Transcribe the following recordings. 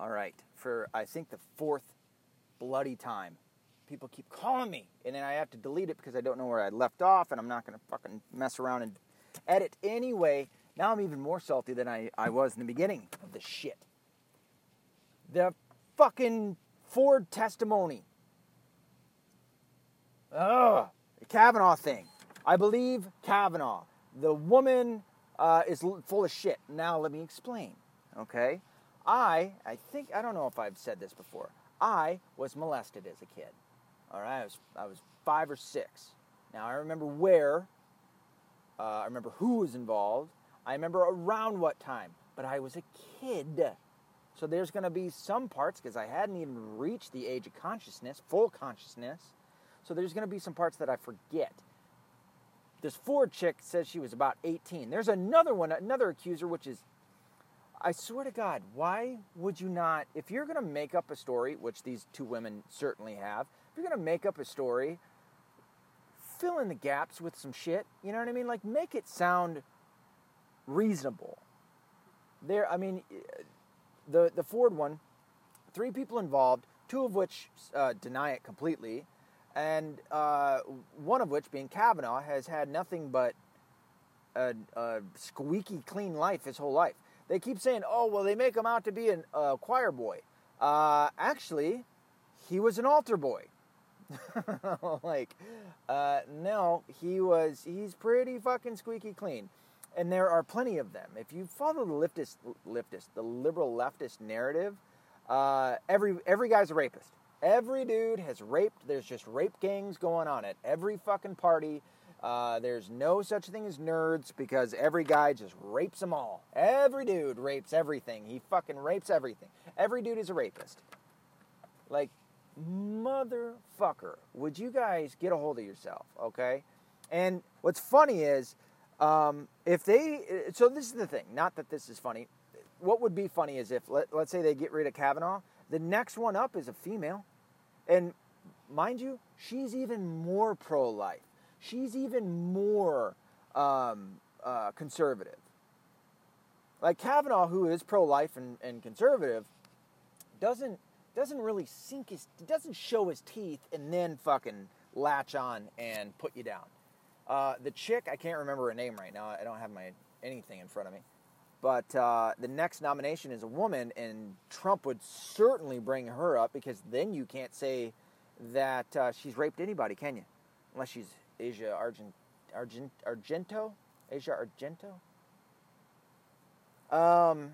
All right, for I think the fourth bloody time. People keep calling me, and then I have to delete it because I don't know where I left off, and I'm not going to fucking mess around and edit anyway. Now I'm even more salty than I, I was in the beginning of the shit. The fucking Ford testimony. Ugh, the Kavanaugh thing. I believe Kavanaugh. The woman uh, is full of shit. Now let me explain. Okay, I I think I don't know if I've said this before. I was molested as a kid. All right, I was I was five or six. Now I remember where. Uh, I remember who was involved. I remember around what time. But I was a kid. So there's going to be some parts because I hadn't even reached the age of consciousness, full consciousness. So there's going to be some parts that I forget. This Ford chick says she was about 18. There's another one, another accuser, which is, I swear to God, why would you not, if you're going to make up a story, which these two women certainly have, if you're going to make up a story, fill in the gaps with some shit. You know what I mean? Like, make it sound reasonable. There, I mean, the the Ford one, three people involved, two of which uh, deny it completely, and uh, one of which, being Kavanaugh, has had nothing but a, a, squeaky clean life his whole life. They keep saying, "Oh, well, they make him out to be a choir boy." Uh, actually, he was an altar boy. like, uh, no, he was. He's pretty fucking squeaky clean and there are plenty of them. If you follow the leftist, leftist, the liberal leftist narrative, uh, every every guy's a rapist. Every dude has raped. There's just rape gangs going on at every fucking party. Uh, there's no such thing as nerds because every guy just rapes them all. Every dude rapes everything. He fucking rapes everything. Every dude is a rapist. Like, motherfucker, would you guys get a hold of yourself, okay? And what's funny is um, if they, so this is the thing. Not that this is funny. What would be funny is if let, let's say they get rid of Kavanaugh, the next one up is a female, and mind you, she's even more pro-life. She's even more um, uh, conservative. Like Kavanaugh, who is pro-life and, and conservative, doesn't doesn't really sink his doesn't show his teeth and then fucking latch on and put you down. Uh, the chick, I can't remember her name right now. I don't have my anything in front of me. But uh, the next nomination is a woman, and Trump would certainly bring her up because then you can't say that uh, she's raped anybody, can you? Unless she's Asia Argent, Argent, Argento? Asia Argento? Um,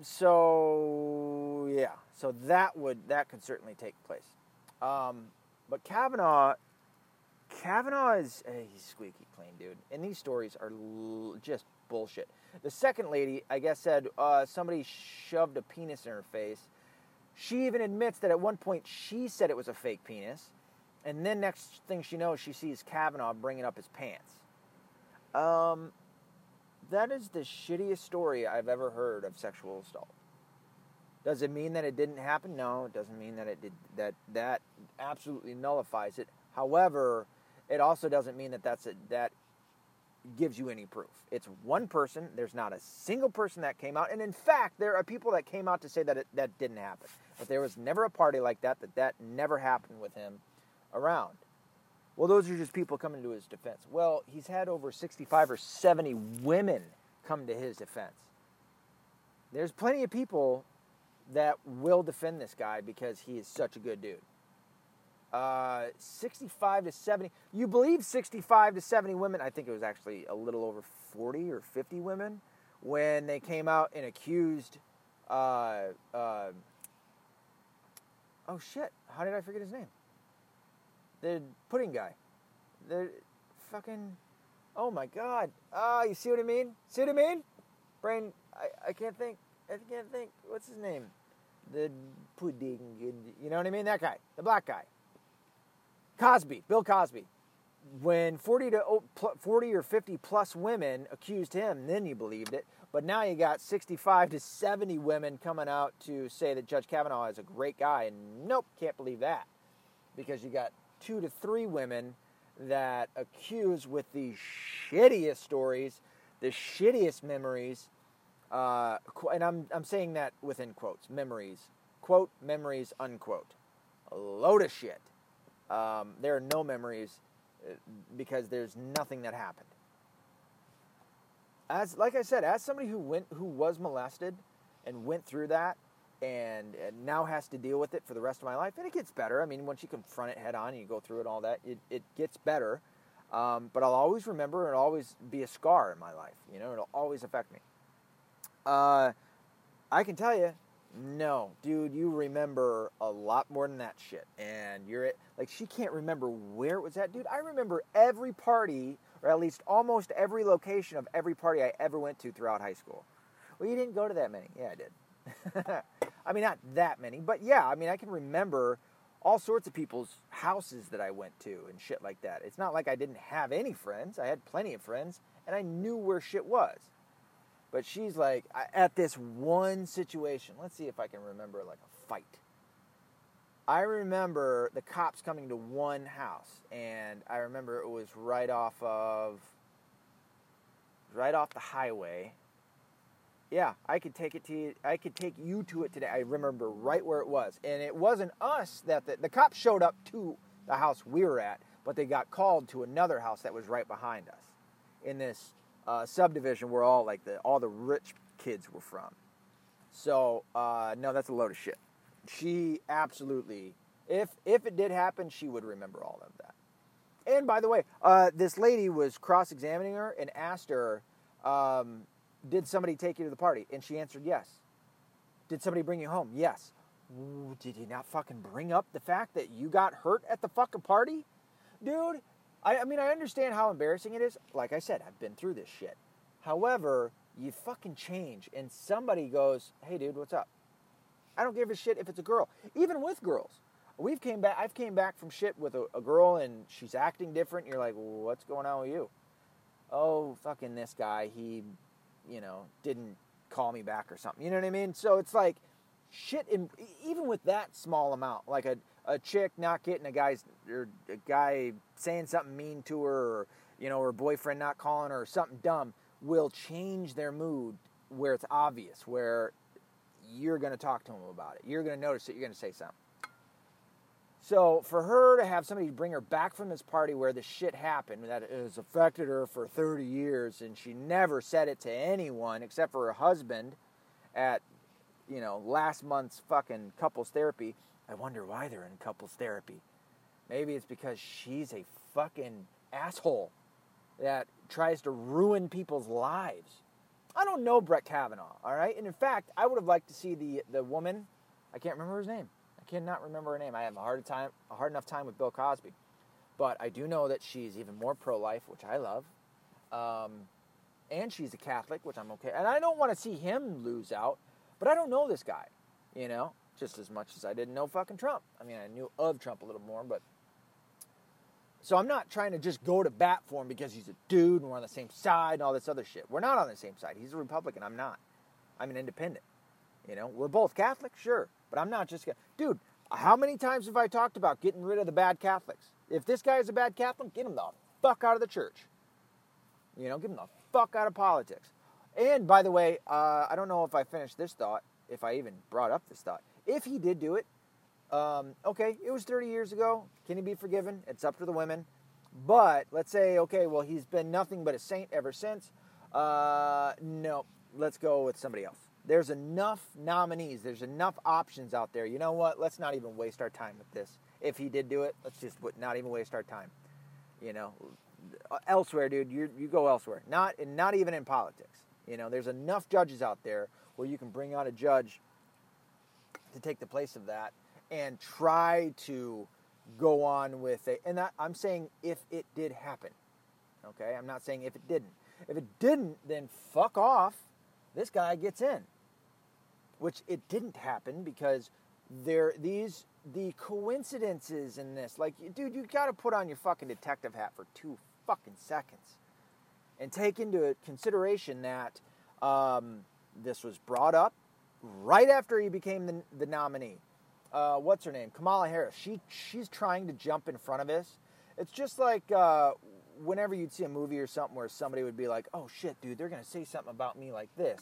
so yeah, so that would that could certainly take place. Um, but Kavanaugh Kavanaugh is uh, he's squeaky clean, dude. And these stories are l- just bullshit. The second lady, I guess, said uh, somebody shoved a penis in her face. She even admits that at one point she said it was a fake penis, and then next thing she knows, she sees Kavanaugh bringing up his pants. Um, that is the shittiest story I've ever heard of sexual assault. Does it mean that it didn't happen? No, it doesn't mean that it did. That that absolutely nullifies it. However, it also doesn't mean that that's a, that gives you any proof. It's one person. There's not a single person that came out, and in fact, there are people that came out to say that it, that didn't happen. But there was never a party like that. That that never happened with him around. Well, those are just people coming to his defense. Well, he's had over 65 or 70 women come to his defense. There's plenty of people that will defend this guy because he is such a good dude uh, 65 to 70. You believe 65 to 70 women? I think it was actually a little over 40 or 50 women when they came out and accused. Uh, uh, oh shit! How did I forget his name? The pudding guy. The fucking. Oh my god! Ah, you see what I mean? See what I mean? Brain. I, I can't think. I can't think. What's his name? The pudding. You know what I mean? That guy. The black guy. Cosby, Bill Cosby. When 40 to 40 or 50 plus women accused him, then you believed it. But now you got 65 to 70 women coming out to say that Judge Kavanaugh is a great guy, and nope, can't believe that. Because you got two to three women that accuse with the shittiest stories, the shittiest memories Uh, and I'm, I'm saying that within quotes, memories, quote, memories, unquote. A load of shit. Um, there are no memories uh, because there's nothing that happened. As like I said, as somebody who went who was molested and went through that and, and now has to deal with it for the rest of my life, and it gets better. I mean, once you confront it head on and you go through it all that, it, it gets better. Um, but I'll always remember it'll always be a scar in my life. You know, it'll always affect me. Uh, I can tell you, no, dude, you remember a lot more than that shit. And you're at, like, she can't remember where it was at. Dude, I remember every party, or at least almost every location of every party I ever went to throughout high school. Well, you didn't go to that many. Yeah, I did. I mean, not that many, but yeah, I mean, I can remember all sorts of people's houses that I went to and shit like that. It's not like I didn't have any friends. I had plenty of friends, and I knew where shit was. But she's like, at this one situation, let's see if I can remember like a fight. I remember the cops coming to one house, and I remember it was right off of, right off the highway. Yeah, I could take it to you. I could take you to it today. I remember right where it was, and it wasn't us that the, the cops showed up to the house we were at, but they got called to another house that was right behind us, in this uh, subdivision where all like the all the rich kids were from. So uh, no, that's a load of shit. She absolutely, if if it did happen, she would remember all of that. And by the way, uh, this lady was cross-examining her and asked her, um, "Did somebody take you to the party?" And she answered yes. Did somebody bring you home? Yes. Did he not fucking bring up the fact that you got hurt at the fucking party? Dude, I, I mean, I understand how embarrassing it is. Like I said, I've been through this shit. However, you fucking change and somebody goes, hey, dude, what's up? I don't give a shit if it's a girl. Even with girls. We've came back, I've came back from shit with a, a girl and she's acting different. you're like, what's going on with you? Oh, fucking this guy, he, you know, didn't call me back or something. You know what I mean? So it's like, shit, in, even with that small amount, like a, a chick not getting a guy's or a guy saying something mean to her, or you know, her boyfriend not calling her, or something dumb, will change their mood where it's obvious, where you're going to talk to them about it. You're going to notice it. You're going to say something. So for her to have somebody bring her back from this party where this shit happened that has affected her for 30 years and she never said it to anyone except for her husband at you know last month's fucking couples therapy I wonder why they're in couples therapy. Maybe it's because she's a fucking asshole that tries to ruin people's lives. I don't know Brett Kavanaugh, all right? And in fact, I would have liked to see the the woman, I can't remember his name. Cannot remember her name. I have a hard time a hard enough time with Bill Cosby. But I do know that she's even more pro-life, which I love. Um, and she's a Catholic, which I'm okay. And I don't want to see him lose out, but I don't know this guy, you know? just as much as I didn't know fucking Trump. I mean, I knew of Trump a little more, but. So I'm not trying to just go to bat for him because he's a dude and we're on the same side and all this other shit. We're not on the same side. He's a Republican. I'm not. I'm an independent. You know, we're both Catholic, sure, but I'm not just. Gonna, dude, how many times have I talked about getting rid of the bad Catholics? If this guy is a bad Catholic, get him the fuck out of the church. You know, get him the fuck out of politics. And by the way, uh, I don't know if I finished this thought, if I even brought up this thought. If he did do it, um, okay, it was 30 years ago. Can he be forgiven? It's up to the women. But let's say, okay, well, he's been nothing but a saint ever since. Uh, no, let's go with somebody else. There's enough nominees, there's enough options out there. You know what? Let's not even waste our time with this. If he did do it, let's just not even waste our time. You know, uh, elsewhere, dude, you you go elsewhere. Not and not even in politics. You know, there's enough judges out there where you can bring out a judge to take the place of that and try to go on with it. And I'm saying if it did happen. Okay? I'm not saying if it didn't. If it didn't, then fuck off. This guy gets in. Which it didn't happen because there these the coincidences in this. Like, dude, you got to put on your fucking detective hat for two fucking seconds and take into consideration that um, this was brought up right after he became the, the nominee. Uh, what's her name? Kamala Harris. She she's trying to jump in front of us. It's just like uh, whenever you'd see a movie or something where somebody would be like, "Oh shit, dude, they're gonna say something about me like this."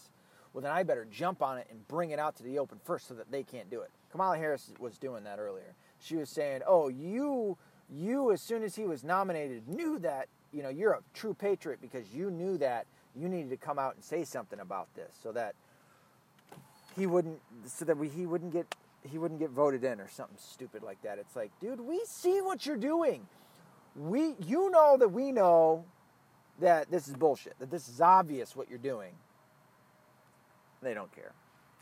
Well, then I better jump on it and bring it out to the open first so that they can't do it. Kamala Harris was doing that earlier. She was saying, oh, you, you, as soon as he was nominated, knew that, you know, you're a true patriot because you knew that you needed to come out and say something about this so that he wouldn't, so that we, he wouldn't get, he wouldn't get voted in or something stupid like that. It's like, dude, we see what you're doing. We, you know that we know that this is bullshit, that this is obvious what you're doing. They don't care.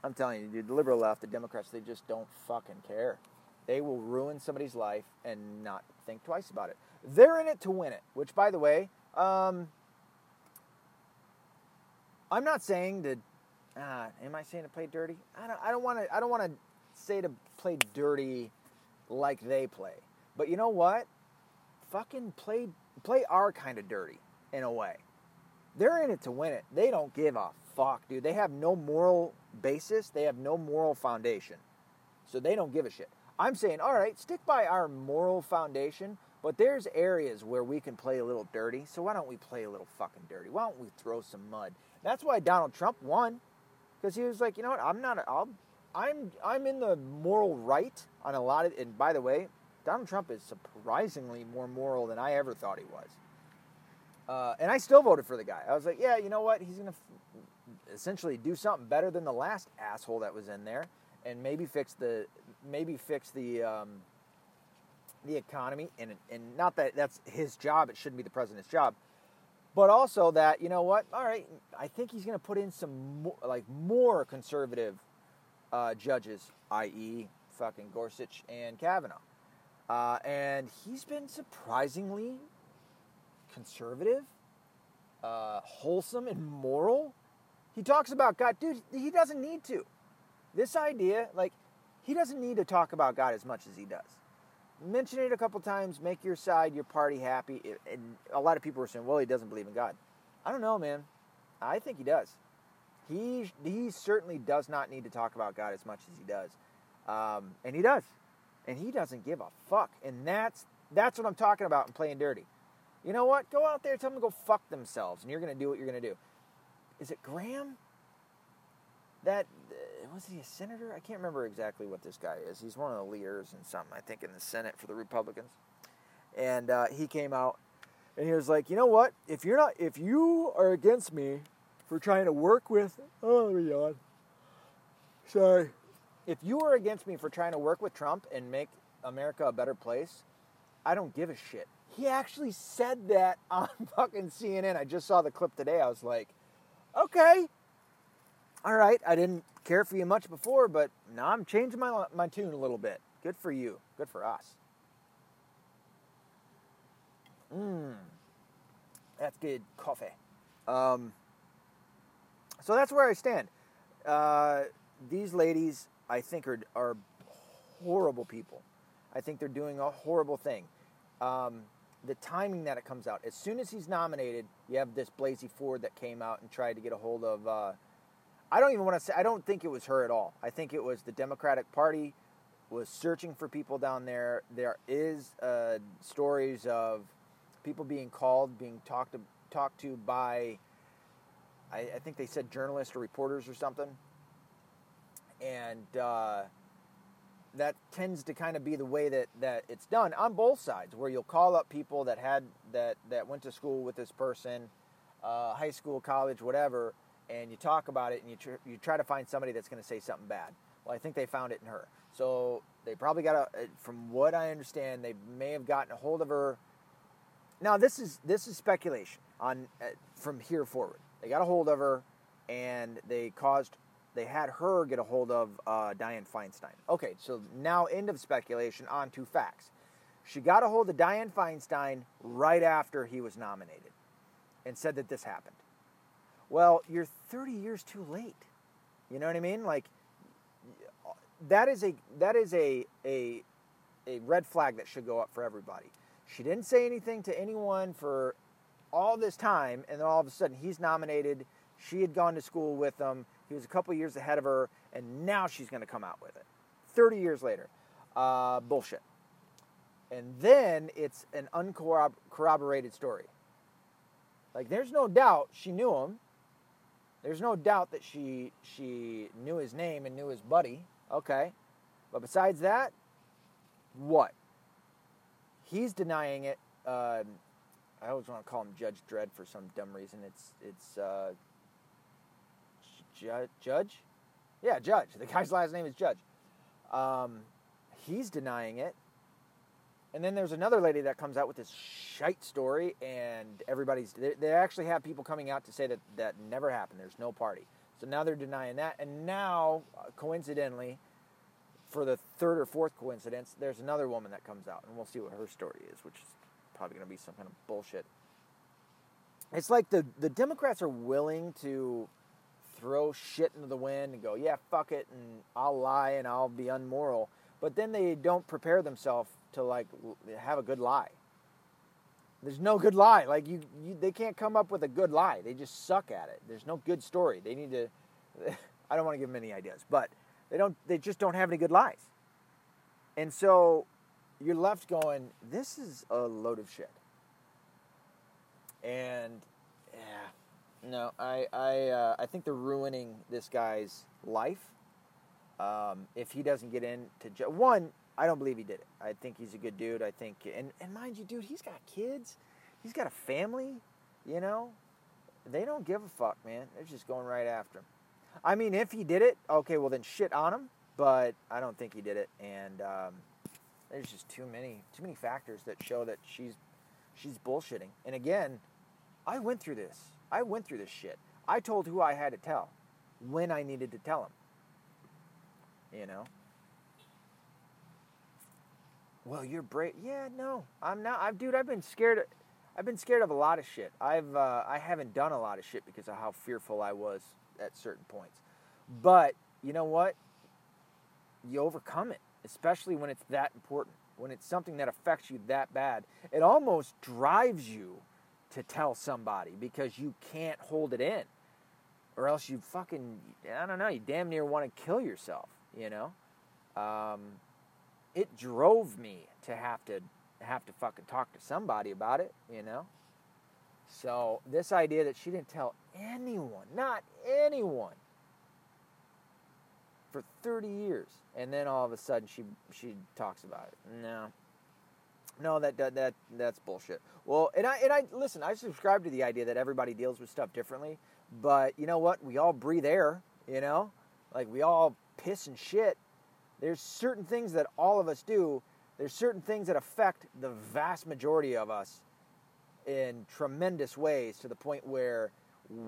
I'm telling you, dude, the liberal left, the Democrats, they just don't fucking care. They will ruin somebody's life and not think twice about it. They're in it to win it, which, by the way, um, I'm not saying that. Uh, am I saying to play dirty? I don't. I don't want to. I don't want to say to play dirty like they play. But you know what? Fucking play play our kind of dirty in a way. They're in it to win it. They don't give a fuck, dude. They have no moral basis. They have no moral foundation. So they don't give a shit. I'm saying, all right, stick by our moral foundation, but there's areas where we can play a little dirty. So why don't we play a little fucking dirty? Why don't we throw some mud? That's why Donald Trump won, because he was like, you know what? I'm not. i am I'm I'm in the moral right on a lot of. And by the way, Donald Trump is surprisingly more moral than I ever thought he was. Uh, and I still voted for the guy. I was like, yeah, you know what? He's going to f- essentially do something better than the last asshole that was in there, and maybe fix the maybe fix the um, the economy. And and not that that's his job. It shouldn't be the president's job, but also that you know what? All right, I think he's going to put in some more, like more conservative uh, judges, i.e., fucking Gorsuch and Kavanaugh. Uh, and he's been surprisingly conservative, uh, wholesome, and moral. He talks about God, dude. He doesn't need to. This idea, like, he doesn't need to talk about God as much as he does. Mention it a couple times, make your side, your party happy. And a lot of people are saying, well, he doesn't believe in God. I don't know, man. I think he does. He, he certainly does not need to talk about God as much as he does. Um, and he does. And he doesn't give a fuck. And that's, that's what I'm talking about in playing dirty. You know what? Go out there, tell them to go fuck themselves, and you're going to do what you're going to do. Is it Graham? That uh, was he a senator? I can't remember exactly what this guy is. He's one of the leaders in something, I think, in the Senate for the Republicans. And uh, he came out and he was like, "You know what? If you're not, if you are against me for trying to work with, oh, let me yawn. Sorry. If you are against me for trying to work with Trump and make America a better place, I don't give a shit." He actually said that on fucking CNN. I just saw the clip today. I was like, okay, all right. I didn't care for you much before, but now I'm changing my, my tune a little bit. Good for you. Good for us. Mmm. That's good coffee. Um, so that's where I stand. Uh, these ladies, I think, are, are horrible people. I think they're doing a horrible thing. Um, the timing that it comes out. As soon as he's nominated, you have this Blasey Ford that came out and tried to get a hold of. Uh, I don't even want to say. I don't think it was her at all. I think it was the Democratic Party was searching for people down there. There is uh, stories of people being called, being talked to, talked to by. I, I think they said journalists or reporters or something, and. Uh, that tends to kind of be the way that, that it's done on both sides, where you'll call up people that had that that went to school with this person, uh, high school, college, whatever, and you talk about it and you tr- you try to find somebody that's going to say something bad. Well, I think they found it in her, so they probably got a. Uh, from what I understand, they may have gotten a hold of her. Now this is this is speculation on uh, from here forward. They got a hold of her, and they caused they had her get a hold of uh, Dianne Feinstein. Okay, so now end of speculation on to facts. She got a hold of Dianne Feinstein right after he was nominated and said that this happened. Well, you're 30 years too late. You know what I mean? Like that is a that is a a a red flag that should go up for everybody. She didn't say anything to anyone for all this time, and then all of a sudden he's nominated. She had gone to school with him. He was a couple years ahead of her, and now she's going to come out with it. 30 years later. Uh, bullshit. And then it's an uncorroborated story. Like, there's no doubt she knew him. There's no doubt that she she knew his name and knew his buddy. Okay. But besides that, what? He's denying it. Uh, I always want to call him Judge Dredd for some dumb reason. It's it's uh, Ju- Judge, yeah, Judge. The guy's last name is Judge. Um, he's denying it. And then there's another lady that comes out with this shite story, and everybody's they, they actually have people coming out to say that that never happened. There's no party. So now they're denying that, and now uh, coincidentally, for the third or fourth coincidence, there's another woman that comes out, and we'll see what her story is, which is probably going to be some kind of bullshit. It's like the the Democrats are willing to throw shit into the wind and go, yeah, fuck it, and I'll lie and I'll be unmoral, but then they don't prepare themselves to like have a good lie. There's no good lie. Like you, you, they can't come up with a good lie. They just suck at it. There's no good story. They need to. I don't want to give them any ideas, but they don't. They just don't have any good lies. And so you're left going, this is a load of shit. And yeah, no, I I uh, I think they're ruining this guy's life. Um, if he doesn't get into one, I don't believe he did it. I think he's a good dude. I think, and and mind you, dude, he's got kids, he's got a family. You know, they don't give a fuck, man. They're just going right after him. I mean, if he did it, okay, well then shit on him. But I don't think he did it, and um, there's just too many too many factors that show that she's she's bullshitting. And again, I went through this. I went through this shit. I told who I had to tell when I needed to tell them. You know. Well, you're brave. Yeah, no, I'm not. I've, dude, I've been scared. Of, I've been scared of a lot of shit. I've, uh, I haven't done a lot of shit because of how fearful I was at certain points. But you know what? You overcome it, especially when it's that important. When it's something that affects you that bad, it almost drives you to tell somebody because you can't hold it in, or else you fucking, I don't know, you damn near want to kill yourself. You know. Um, it drove me to have to have to fucking talk to somebody about it, you know? So, this idea that she didn't tell anyone, not anyone, for 30 years, and then all of a sudden she she talks about it. No. No, that that, that that's bullshit. Well, and I and I listen, I subscribe to the idea that everybody deals with stuff differently, but you know what? We all breathe air, you know? Like we all piss and shit there's certain things that all of us do. There's certain things that affect the vast majority of us in tremendous ways to the point where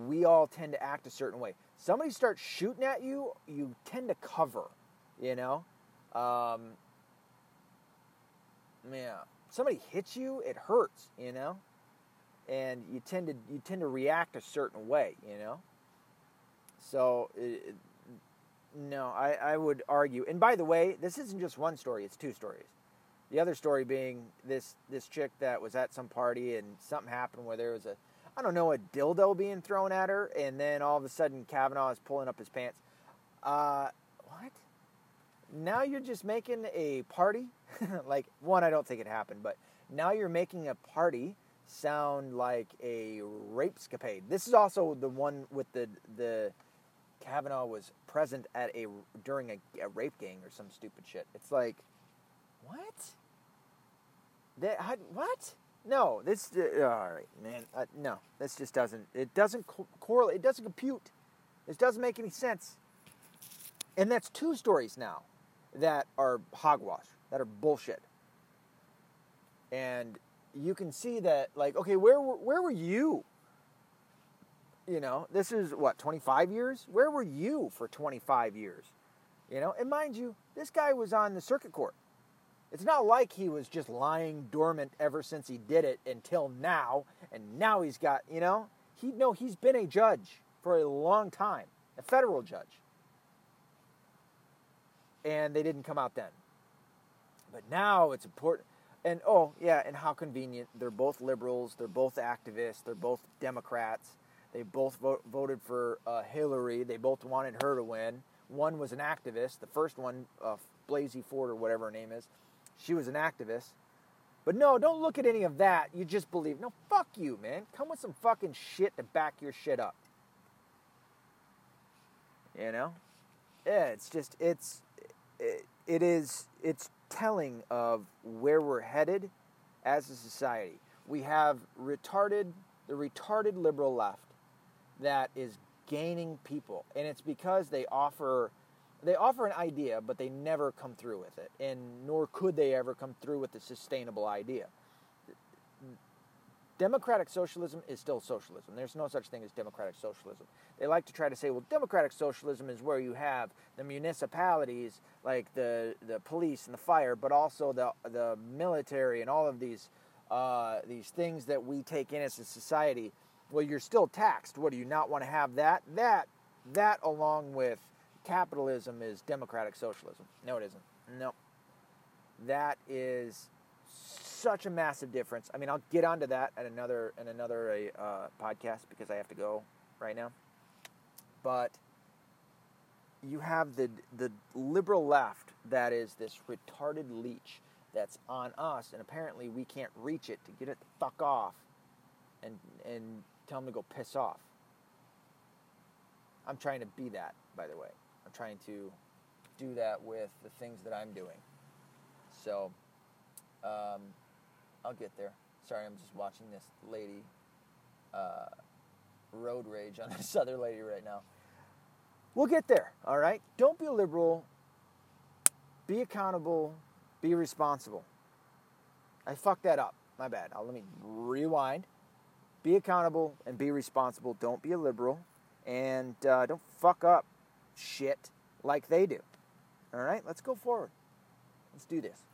we all tend to act a certain way. Somebody starts shooting at you, you tend to cover, you know? Um, yeah. Somebody hits you, it hurts, you know? And you tend to you tend to react a certain way, you know? So it, no, I, I would argue. And by the way, this isn't just one story, it's two stories. The other story being this this chick that was at some party and something happened where there was a I don't know, a dildo being thrown at her, and then all of a sudden Kavanaugh is pulling up his pants. Uh? Now you're just making a party? like, one, I don't think it happened, but now you're making a party sound like a rape scapade. This is also the one with the the Kavanaugh was present at a during a, a rape gang or some stupid shit. It's like, what? That how, what? No, this uh, all right, man. Uh, no, this just doesn't. It doesn't co- correlate. It doesn't compute. This doesn't make any sense. And that's two stories now that are hogwash, that are bullshit. And you can see that, like, okay, where where were you you know, this is what, 25 years? Where were you for 25 years? You know, and mind you, this guy was on the circuit court. It's not like he was just lying dormant ever since he did it until now, and now he's got, you know, he no, he's been a judge for a long time, a federal judge. And they didn't come out then. But now it's important. And oh, yeah, and how convenient. They're both liberals, they're both activists, they're both Democrats they both vote, voted for uh, Hillary. They both wanted her to win. One was an activist. The first one, uh, Blasey Ford or whatever her name is, she was an activist. But no, don't look at any of that. You just believe. No, fuck you, man. Come with some fucking shit to back your shit up. You know, yeah, it's just it's it, is it's telling of where we're headed as a society. We have retarded the retarded liberal left that is gaining people, and it's because they offer they offer an idea, but they never come through with it, and nor could they ever come through with a sustainable idea. Democratic socialism is still socialism. There's no such thing as democratic socialism. They like to try to say, well, democratic socialism is where you have the municipalities, like the, the police and the fire, but also the, the military and all of these, uh, these things that we take in as a society. Well, you're still taxed. What do you not want to have that? That, that along with capitalism is democratic socialism. No, it isn't. No. That is such a massive difference. I mean, I'll get onto that at another in another uh, podcast because I have to go right now. But you have the the liberal left that is this retarded leech that's on us, and apparently we can't reach it to get it the fuck off, and and tell them to go piss off. I'm trying to be that, by the way. I'm trying to do that with the things that I'm doing. So. Um, I'll get there. Sorry, I'm just watching this lady uh, road rage on this other lady right now. We'll get there, all right? Don't be a liberal. Be accountable. Be responsible. I fucked that up. My bad. I'll, let me rewind. Be accountable and be responsible. Don't be a liberal. And uh, don't fuck up shit like they do. All right? Let's go forward. Let's do this.